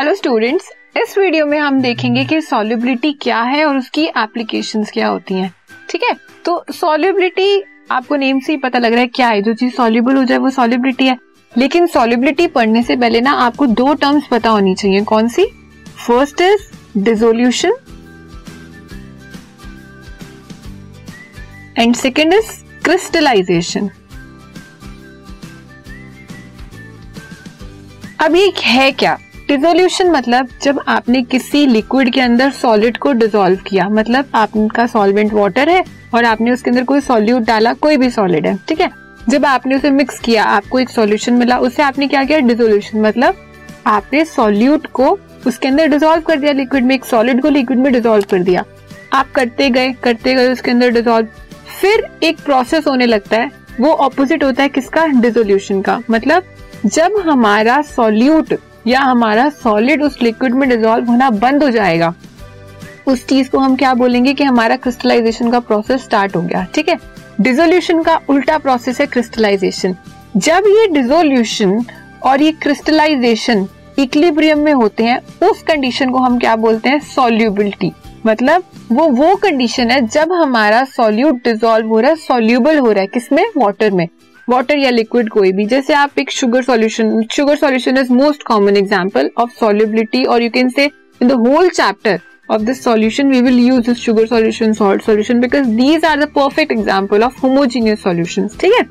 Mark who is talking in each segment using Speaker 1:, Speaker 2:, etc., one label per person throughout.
Speaker 1: Hello students इस video में हम देखेंगे कि सॉल्युबिलिटी क्या है और उसकी एप्लीकेशंस क्या होती हैं। ठीक है? तो सॉल्युबिलिटी आपको नेम से ही पता लग रहा है क्या है। जो चीज़ सॉल्युबल हो जाए, वो सॉल्युबिलिटी है। लेकिन सॉल्युबिलिटी पढ़ने से पहले ना, आपको दो टर्म्स पता होनी चाहिए। कौन सी? First is dissolution and second is crystallisation अब ये है क्या? डिजोल्यूशन मतलब जब आपने किसी लिक्विड के अंदर सॉलिड को डिजोल्व किया मतलब आपका सॉल्वेंट वाटर है और आपने उसके अंदर कोई सॉल्यूट डाला, कोई भी सॉलिड है, ठीक है? जब आपने उसे मिक्स किया, आपको एक सॉल्यूशन मिला उससे आपने क्या किया? डिजोल्यूशन मतलब आपने सॉल्यूट को उसके अंदर डिजोल्व कर दिया लिक्विड में एक सॉलिड को लिक्विड में डिजोल्व कर दिया। आप करते गए करते गए, उसके अंदर डिजोल्व फिर एक प्रोसेस होने लगता है, वो ऑपोजिट होता है किसका? डिजोल्यूशन का। मतलब जब हमारा सॉल्यूट या हमारा सॉलिड उस लिक्विड में डिजोल्व होना बंद हो जाएगा। उस चीज़ को हम क्या बोलेंगे कि हमारा क्रिस्टलाइजेशन का प्रोसेस स्टार्ट हो गया, ठीक है? डिजोल्यूशन का उल्टा प्रोसेस है क्रिस्टलाइजेशन जब ये डिजोल्यूशन और ये क्रिस्टलाइजेशन इक्लिब्रियम में होते हैं, उस कंडीशन को हम क्या बोलते हैं? सॉल्यूबिलिटी मतलब वो वो कंडीशन है जब हमारा सॉल्यूट डिजोल्व हो रहा है सॉल्यूबल हो रहा है किसमें? वाटर में। वाटर या लिक्विड कोई भी। जैसे आप एक sugar solution sugar solution is most common example of solubility और you can say in the whole chapter of this solution, we will use this sugar solution, salt solution because these are the perfect example of homogeneous solutions, ठीक है?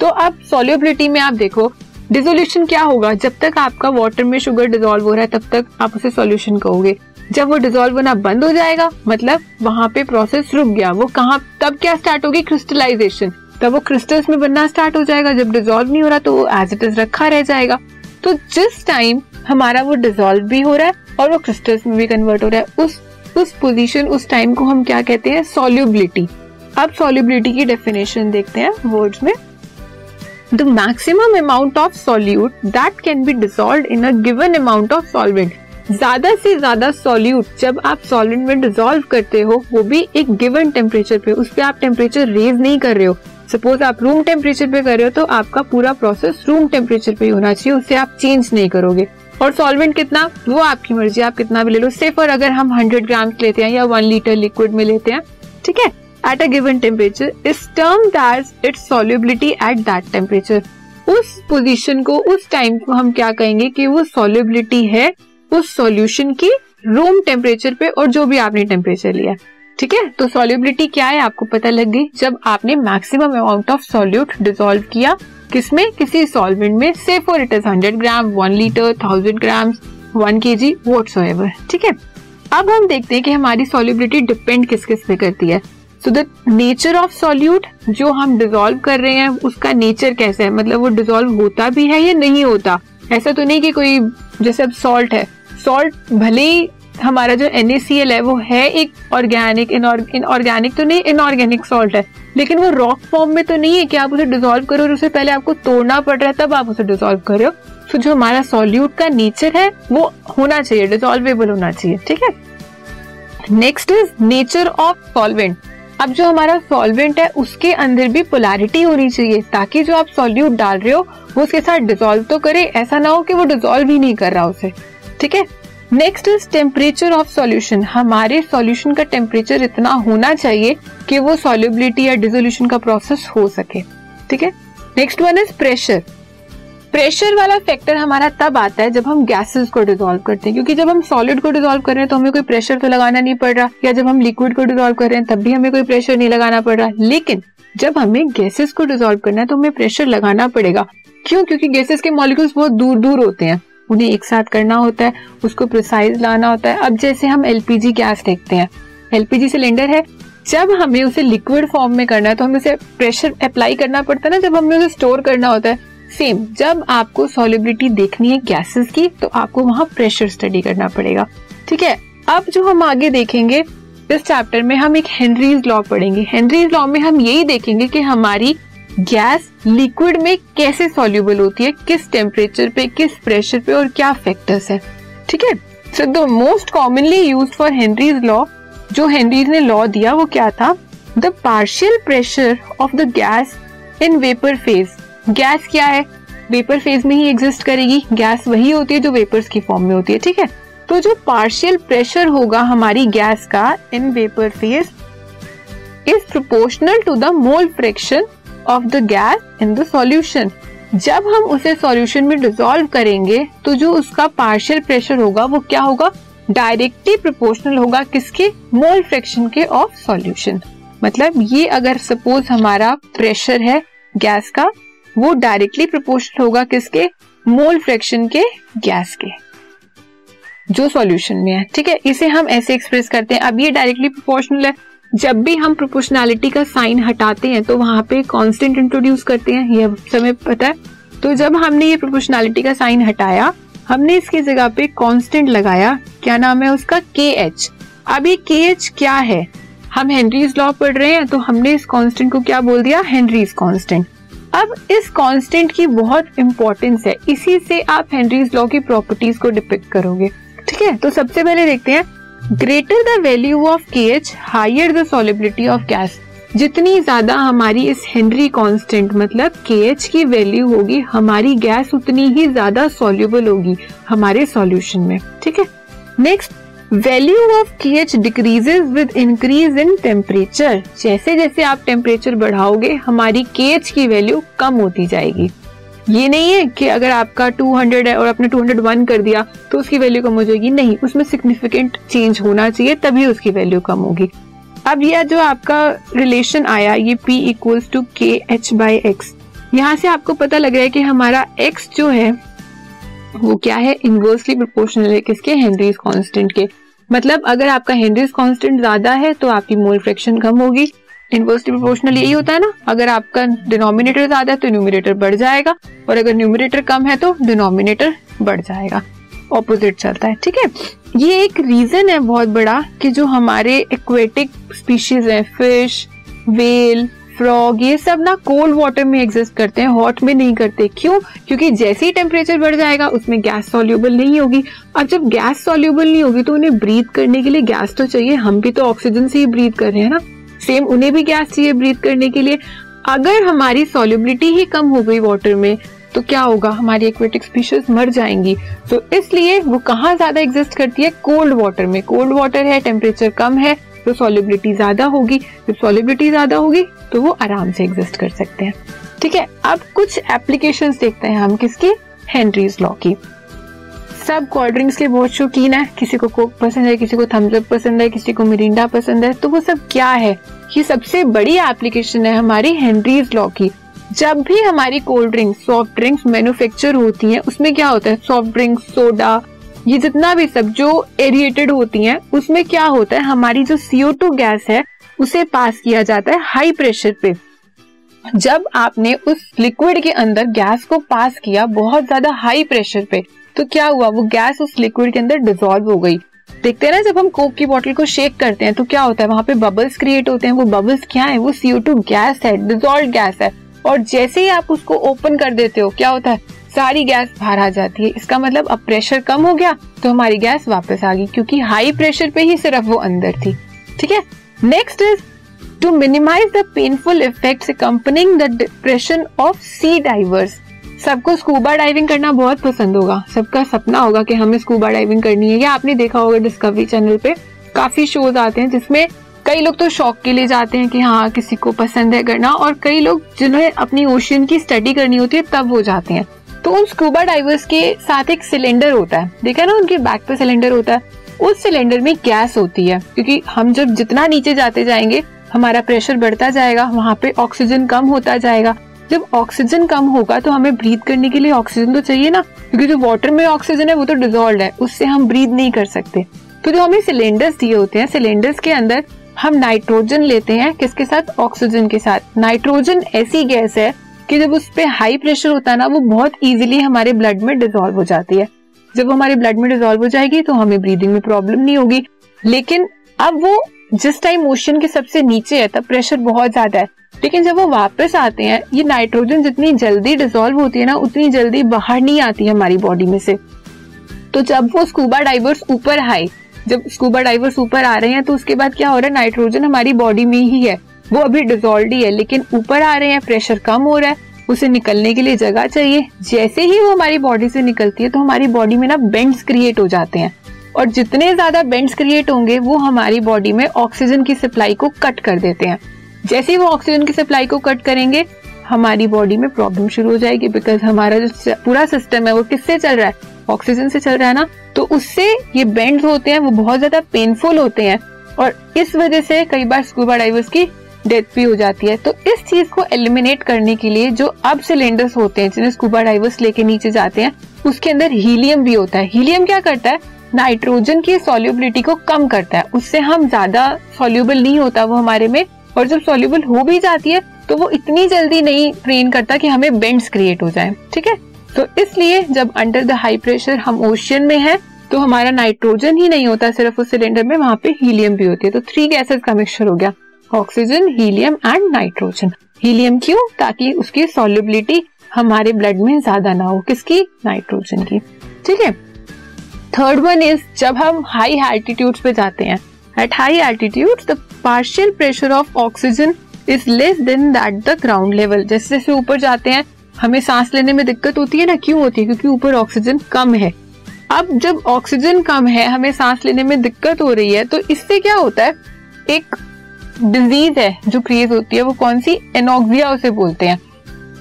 Speaker 1: तो अब solubility में आप देखो dissolution क्या होगा? जब तक आपका वाटर में शुगर डिजोल्व हो रहा है, तब तक आप उसे सॉल्यूशन कहोगे। जब वो डिजोल्व होना बंद हो जाएगा मतलब वहाँ पे प्रोसेस रुक गया। वो कहा, तब क्या स्टार्ट होगी? क्रिस्टलाइजेशन तब वो क्रिस्टल्स में बनना स्टार्ट हो जाएगा, जब डिजोल्व नहीं हो रहा तो वो एज इट इज़ रखा रह जाएगा। तो जिस टाइम हमारा वो डिजोल्व भी हो रहा है और वो क्रिस्टल्स में भी कन्वर्ट हो रहा है, उस उस पोजीशन उस टाइम को हम क्या कहते हैं? सॉल्युबिलिटी अब सॉल्युबिलिटी की डेफिनेशन देखते हैं वर्ड्स में। The maximum amount of solute that can be dissolve in a given amount of solvent ज़्यादा से ज़्यादा सॉल्यूट जब आप सॉलिड में डिजोल्व करते हो, वो भी एक गिवन टेम्परेचर पे, उस पर आप टेम्परेचर रेज नहीं कर रहे हो। सपोज़ आप रूम टेम्परेचर पे कर रहे हो तो आपका पूरा प्रोसेस रूम टेम्परेचर पे होना चाहिए, उससे आप चेंज नहीं करोगे। और सॉल्वेंट कितना? वो आपकी मर्ज़ी, आप कितना भी ले लो। और अगर हम 100 ग्राम लेते हैं या वन लीटर लिक्विड में लेते हैं, ठीक है? एट अ गिवन टेम्परेचर इस term that its solubility at that temperature उस पोजीशन को, उस टाइम को हम क्या कहेंगे कि वो सॉल्युबिलिटी है उस सॉल्यूशन की रूम टेम्परेचर पे और जो भी आपने टेम्परेचर लिया। ठीक है? तो सॉल्युबिलिटी क्या है आपको पता लग गई? जब आपने maximum amount of solute dissolve किया, किसमें? किसी सॉल्वेंट में। Say for it is hundred gram one litre thousand gram one K G water ठीक है? अब हम देखते हैं कि हमारी सॉल्युबिलिटी डिपेंड किस किस पे करती है। So the nature of solute जो हम डिजोल्व कर रहे हैं, उसका नेचर कैसा है? मतलब वो डिजोल्व होता भी है या नहीं होता? ऐसा तो नहीं कि कोई, जैसे अब सॉल्ट है। सॉल्ट भले ही हमारा जो एन है, वो है एक ऑर्गेनिक इनऑर्गेनिक तो नहीं इनऑर्गेनिक सॉल्ट है। लेकिन वो रॉक फॉर्म में तो नहीं है कि आप उसे डिजोल्व करो और उसे पहले आपको तोड़ना पड़ रहा है, तब आप उसे डिजोल्व कर। रहे हो तो जो हमारा सॉल्यूट का नेचर है, वो होना चाहिए डिजोल्वेबल होना चाहिए, ठीक है? Next is nature of solvent अब जो हमारा सॉल्वेंट है, उसके अंदर भी पोलैरिटी होनी चाहिए, ताकि जो आप सॉल्यूट डाल रहे हो, वो उसके साथ डिजोल्व तो करे, ऐसा ना हो कि वो डिजोल्व ही नहीं कर रहा उसे, ठीक है? Next is temperature of solution हमारे सॉल्यूशन का टेम्परेचर इतना होना चाहिए कि वो सॉल्युबिलिटी या डिजोल्यूशन का प्रोसेस हो सके। ठीक है? Next one is pressure pressure वाला फैक्टर हमारा तब आता है जब हम गैसेस को डिजोल्व करते हैं। क्योंकि जब हम सॉलिड को डिजोल्व कर रहे हैं तो हमें कोई प्रेशर तो लगाना नहीं पड़ रहा। या जब हम लिक्विड को डिजोल्व कर रहे हैं तब भी हमें कोई प्रेशर नहीं लगाना पड़ रहा। लेकिन जब हमें गैसेस को डिजोल्व करना है तो हमें प्रेशर लगाना पड़ेगा। क्यों? क्योंकि गैसेस के मॉलिक्यूल्स बहुत दूर दूर होते हैं। उन्हें एक साथ करना होता है, उसको प्रिसाइज लाना होता है। अब जैसे हम एलपीजी गैस देखते हैं। एलपीजी सिलेंडर है। जब हमें उसे लिक्विड फॉर्म में करना है तो हमें उसे प्रेशर अप्लाई करना पड़ता है ना, जब हमें उसे स्टोर करना होता है। सेम जब आपको सॉलिबिलिटी देखनी है गैसेस की तो आपको वहाँ प्रेशर स्टडी करना पड़ेगा। ठीक है? अब जो हम आगे देखेंगे, इस चैप्टर में हम एक हेनरीज लॉ पढ़ेंगे। हेनरीज लॉ में हम यही देखेंगे कि हमारी गैस लिक्विड में कैसे सॉल्यूबल होती है, किस टेम्परेचर पे, किस प्रेशर पे और क्या फैक्टर्स है? ठीक है? So the most commonly use for Henry's law जो हेनरीज ने लॉ दिया, वो क्या था? The partial pressure of the gas in vapour phase gas क्या है? वेपर फ़ेज़ में ही एग्जिस्ट करेगी। गैस वही होती है जो वेपर्स की फॉर्म में होती है, ठीक है? तो जो पार्शियल प्रेशर होगा हमारी गैस का in vapour phase is proportional to the mole fraction of the gas in the solution जब हम उसे सॉल्यूशन में डिजोल्व करेंगे तो जो उसका पार्शियल प्रेशर होगा, वो क्या होगा? डायरेक्टली प्रोपोर्शनल होगा किसके? मोल फ्रैक्शन के ऑफ़ सॉल्यूशन मतलब ये अगर सपोज़ हमारा प्रेशर है गैस का, वो डायरेक्टली प्रोपोर्शनल होगा किसके? मोल फ्रैक्शन के गैस के. जो सॉल्यूशन में है, ठीक है? इसे हम ऐसे एक्सप्रेस करते हैं। अब ये डायरेक्टली प्रोपोर्शनल है जब भी हम प्रोपोर्शनैलिटी का साइन हटाते हैं तो वहाँ पे कांस्टेंट इंट्रोड्यूस करते हैं, ये समय पता है? तो जब हमने ये प्रोपोर्शनैलिटी का साइन हटाया, हमने इसकी जगह पे कांस्टेंट लगाया, क्या नाम है उसका? के एच अब ये के एच क्या है? हम हेनरीज लॉ पढ़ रहे हैं तो हमने इस कांस्टेंट को क्या बोल दिया? हेनरीज कांस्टेंट अब इस कांस्टेंट की बहुत इंपॉर्टेंस है। इसी से आप हेनरीज लॉ की प्रॉपर्टीज़ को डिपिक्ट करोगे। ठीक है? तो सबसे पहले देखते हैं greater the value of K H higher the solubility of gas जितनी ज़्यादा हमारी इस हेनरी कांस्टेंट मतलब के एच की वैल्यू होगी, हमारी गैस उतनी ही ज़्यादा सोल्यूबल होगी हमारे सॉल्यूशन में, ठीक है? Next value of K H decreases with increase in temperature जैसे जैसे आप टेम्परेचर बढ़ाओगे, हमारी के एच की वैल्यू कम होती जाएगी। ये नहीं है कि अगर आपका 200 है और आपने 201 कर दिया तो उसकी वैल्यू कम हो जाएगी। नहीं, उसमें सिग्निफिकेंट चेंज होना चाहिए, तभी उसकी वैल्यू कम होगी। अब यह जो आपका रिलेशन आया, ये P equals to K H by X यहाँ से आपको पता लग रहा है कि हमारा x जो है, वो क्या है? इनवर्सली प्रोपोर्शनल है किसके? हेनरीज कांस्टेंट के। मतलब अगर आपका हेनरीज कांस्टेंट ज़्यादा है तो आपकी मोल फ्रैक्शन कम होगी। इनवर्सली प्रोपोर्शनल यही होता है ना? अगर आपका डिनोमिनेटर ज़्यादा है तो न्यूमिनेटर बढ़ जाएगा और अगर न्यूमिनेटर कम है तो डिनोमिनेटर बढ़ जाएगा। ऑपोजिट चलता है, ठीक है? ये एक रीजन है बहुत बड़ा कि जो हमारे एक्वेटिक स्पीशीज है फ़िश वेल फ्रॉग ये सब ना कोल्ड वाटर में एग्जिस्ट करते हैं हॉट में नहीं करते। क्यों? क्योंकि जैसे ही टेम्परेचर बढ़ जाएगा, उसमें गैस सॉल्यूबल नहीं होगी। अब जब गैस सॉल्यूबल नहीं होगी तो उन्हें ब्रीथ करने के लिए गैस तो चाहिए, हम भी तो ऑक्सीजन से ही ब्रीथ कर रहे हैं ना? सेम उन्हें भी गैस चाहिए ब्रीथ करने के लिए। अगर हमारी सॉल्युबिलिटी ही कम हो गई वाटर में तो क्या होगा? हमारी एक्वेटिक स्पीशीज मर जाएँगी। तो इसलिए वो कहाँ ज़्यादा एग्जिस्ट करती है? कोल्ड वाटर में। कोल्ड वाटर है टेम्परेचर कम है तो सॉल्युबिलिटी ज़्यादा होगी। जब सॉल्युबिलिटी ज़्यादा होगी तो वो आराम से एग्जिस्ट कर सकते हैं। ठीक है, अब कुछ एप्लीकेशन देखते हैं हम किसकी? हेनरीज लॉ की। सब कोल्ड ड्रिंक्स के बहुत शौकीन है। किसी को कोक पसंद है, किसी को थम्स अप पसंद है, किसी को मिरिंडा पसंद है। तो वो सब क्या है? ये सबसे बड़ी एप्लीकेशन है हमारी हेनरीज लॉ की। जब भी हमारी cold drinks soft drinks manufacture होती हैं, उसमें क्या होता है? सॉफ्ट ड्रिंक्स सोडा ये जितना भी सब जो एरिएटेड होती हैं, उसमें क्या होता है? हमारी जो सीओ टू गैस है, उसे पास किया जाता है हाई प्रेशर पे। जब आपने उस लिक्विड के अंदर गैस को पास किया बहुत ज़्यादा हाई प्रेशर पे तो क्या हुआ? वो गैस उस लिक्विड के अंदर डिजोल्व हो गई। देखते हैं ना, जब हम कोक की बोतल को शेक करते हैं तो क्या होता है? वहाँ पे बबल्स क्रिएट होते हैं। वो बबल्स क्या है? वो सीओ टू गैस है डिजोल्व गैस है। और जैसे ही आप उसको ओपन कर देते हो, क्या होता है? सारी गैस बाहर आ जाती है। इसका मतलब अब प्रेशर कम हो गया तो हमारी गैस वापस आ गई, क्योंकि हाई प्रेशर पे ही सिर्फ़ वो अंदर थी। ठीक है? Next is to minimise the painful effect accompanying the depression of sea divers सबको स्कूबा डाइविंग करना बहुत पसंद होगा। सबका सपना होगा कि हमें स्कूबा डाइविंग करनी है। या आपने देखा होगा डिस्कवरी चैनल पे काफ़ी शोज़ आते हैं जिसमें कई लोग तो शौक के लिए जाते हैं कि हाँ किसी को पसंद है करना और कई लोग जिन्हें अपनी ओशियन की स्टडी करनी होती है, तब वो जाते हैं। तो उन स्कूबा डाइवर्स के साथ एक सिलेंडर होता है। देखा ना, उनके बैक पे सिलेंडर होता है। उस सिलेंडर में गैस होती है, क्योंकि हम जब जितना नीचे जाते जाएँगे, हमारा प्रेशर बढ़ता जाएगा, वहाँ पे ऑक्सीजन कम होता जाएगा। जब ऑक्सीजन कम होगा तो हमें ब्रीथ करने के लिए ऑक्सीजन तो चाहिए ना? क्योंकि जो वाटर में ऑक्सीजन है, वो तो डिजोल्व है, उससे हम ब्रीथ नहीं कर सकते। तो जो हमें सिलेंडर्स दिए होते हैं सिलेंडर्स के अंदर हम नाइट्रोजन लेते हैं, किसके साथ? ऑक्सीजन के साथ। नाइट्रोजन ऐसी गैस है कि जब उस पर हाई प्रेशर होता है ना, वो बहुत इजीली हमारे ब्लड में डिजोल्व हो जाती है। जब हमारे ब्लड में डिजोल्व हो जाएगी तो हमें ब्रीदिंग में प्रॉब्लम नहीं होगी। लेकिन अब वो जिस टाइम ओशन के सबसे नीचे है, तब प्रेशर बहुत ज़्यादा है। लेकिन जब वो वापस आते हैं, ये नाइट्रोजन जितनी जल्दी डिजोल्व होती है ना, उतनी जल्दी बाहर नहीं आती है हमारी बॉडी में से। तो जब वो स्कूबा डाइवर्स ऊपर आए, जब स्कूबा डाइवर्स ऊपर आ रहे हैं तो उसके बाद क्या हो रहा है नाइट्रोजन हमारी बॉडी में ही है। वो अभी डिजोल्व ही है, लेकिन ऊपर आ रहे हैं प्रेशर कम हो रहा है, उसे निकलने के लिए जगह चाहिए। जैसे ही वो हमारी बॉडी से निकलती है तो हमारी बॉडी में ना बेंड्स क्रिएट हो जाते हैं। और जितने ज़्यादा बेंड्स क्रिएट होंगे, वो हमारी बॉडी में ऑक्सीजन की सप्लाई को कट कर देते हैं। जैसे ही वो ऑक्सीजन की सप्लाई को कट करेंगे, हमारी बॉडी में प्रॉब्लम शुरू हो जाएगी बिकॉज़ हमारा जो पूरा सिस्टम है वो किससे चल रहा है? ऑक्सीजन से चल रहा है ना? तो उससे ये बेंड्स होते हैं, वो बहुत ज़्यादा पेनफुल होते हैं और इस वजह से कई बार स्कूबा डाइवर्स की डेथ भी हो जाती है। तो इस चीज़ को एलिमिनेट करने के लिए जो अब सिलेंडर्स होते हैं, जिन्हें स्कूबा डाइवर्स लेके नीचे जाते हैं, उसके अंदर हीलियम भी होता है। हीलियम क्या करता है? नाइट्रोजन की सोल्यूबिलिटी को कम करता है। उससे हम ज़्यादा सोल्यूबल नहीं होता, वो हमारे में और जब सोल्यूबल हो भी जाती है तो वो इतनी जल्दी नहीं ट्रेन करता कि हमें बेंड्स क्रिएट हो जाए, ठीक है? तो इसलिए जब अंडर द हाई प्रेशर हम ओशियन में है तो हमारा नाइट्रोजन ही नहीं होता, सिर्फ़ उस सिलेंडर में, वहाँ पे हीलियम भी होती है। तो थ्री गैसेस का मिक्सचर हो गया oxygen helium and nitrogen helium क्यों? ताकि उसकी सॉल्युबिलिटी हमारे ब्लड में ज़्यादा ना हो, किसकी? नाइट्रोजन की, ठीक है? थर्ड वन इज़ जब हम हाई एल्टीट्यूड पे जाते हैं at high altitude the partial pressure of oxygen is less than that the ground level जैसे जैसे ऊपर जाते हैं, हमें सांस लेने में दिक्कत होती है ना? क्यों होती है? क्योंकि ऊपर ऑक्सीजन कम है। अब जब ऑक्सीजन कम है, हमें सांस लेने में दिक्कत हो रही है तो इससे क्या होता है? एक डिज़ीज़ है जो क्रिएट होती है, वो कौन सी? एनोक्सिया उसे बोलते हैं।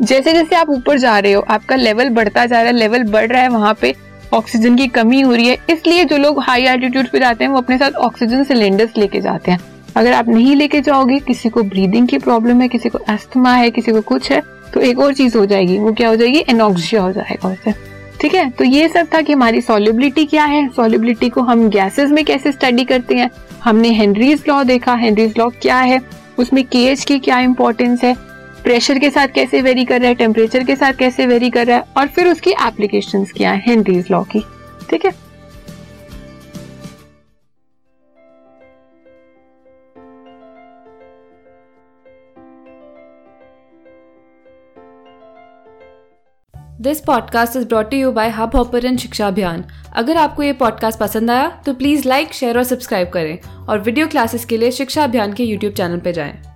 Speaker 1: जैसे जैसे आप ऊपर जा रहे हो, आपका लेवल बढ़ता जा रहा है लेवल बढ़ रहा है, वहाँ पे ऑक्सीजन की कमी हो रही है, इसलिए जो लोग हाई एल्टीट्यूड पे जाते हैं, वो अपने साथ ऑक्सीजन सिलेंडर्स लेके जाते हैं। अगर आप नहीं लेके जाओगे, किसी को ब्रीदिंग की प्रॉब्लम है, किसी को अस्थमा है, किसी को कुछ है तो एक और चीज़ हो जाएगी, वो क्या हो जाएगी? एनोक्सिया हो जाएगा उसे। ठीक है? तो ये सब था कि हमारी सॉलिबिलिटी क्या है। सॉलिबिलिटी को हम गैसेस में कैसे स्टडी करते हैं? हमने हेनरीज लॉ देखा। हेनरीज लॉ क्या है? उसमें के की क्या इंपॉर्टेंस है? प्रेशर के साथ कैसे वेरी कर रहा है टेम्परेचर के साथ कैसे वेरी कर रहा है, और फिर उसकी एप्लीकेशन क्या है हेनरीज लॉ की। ठीक है?
Speaker 2: This podcast is brought you by Hubhopper शिक्षा अभियान अगर आपको ये पॉडकास्ट पसंद आया तो प्लीज़ लाइक शेयर और सब्सक्राइब करें। और वीडियो क्लासेस के लिए शिक्षा अभियान के यूट्यूब चैनल पर जाएँ।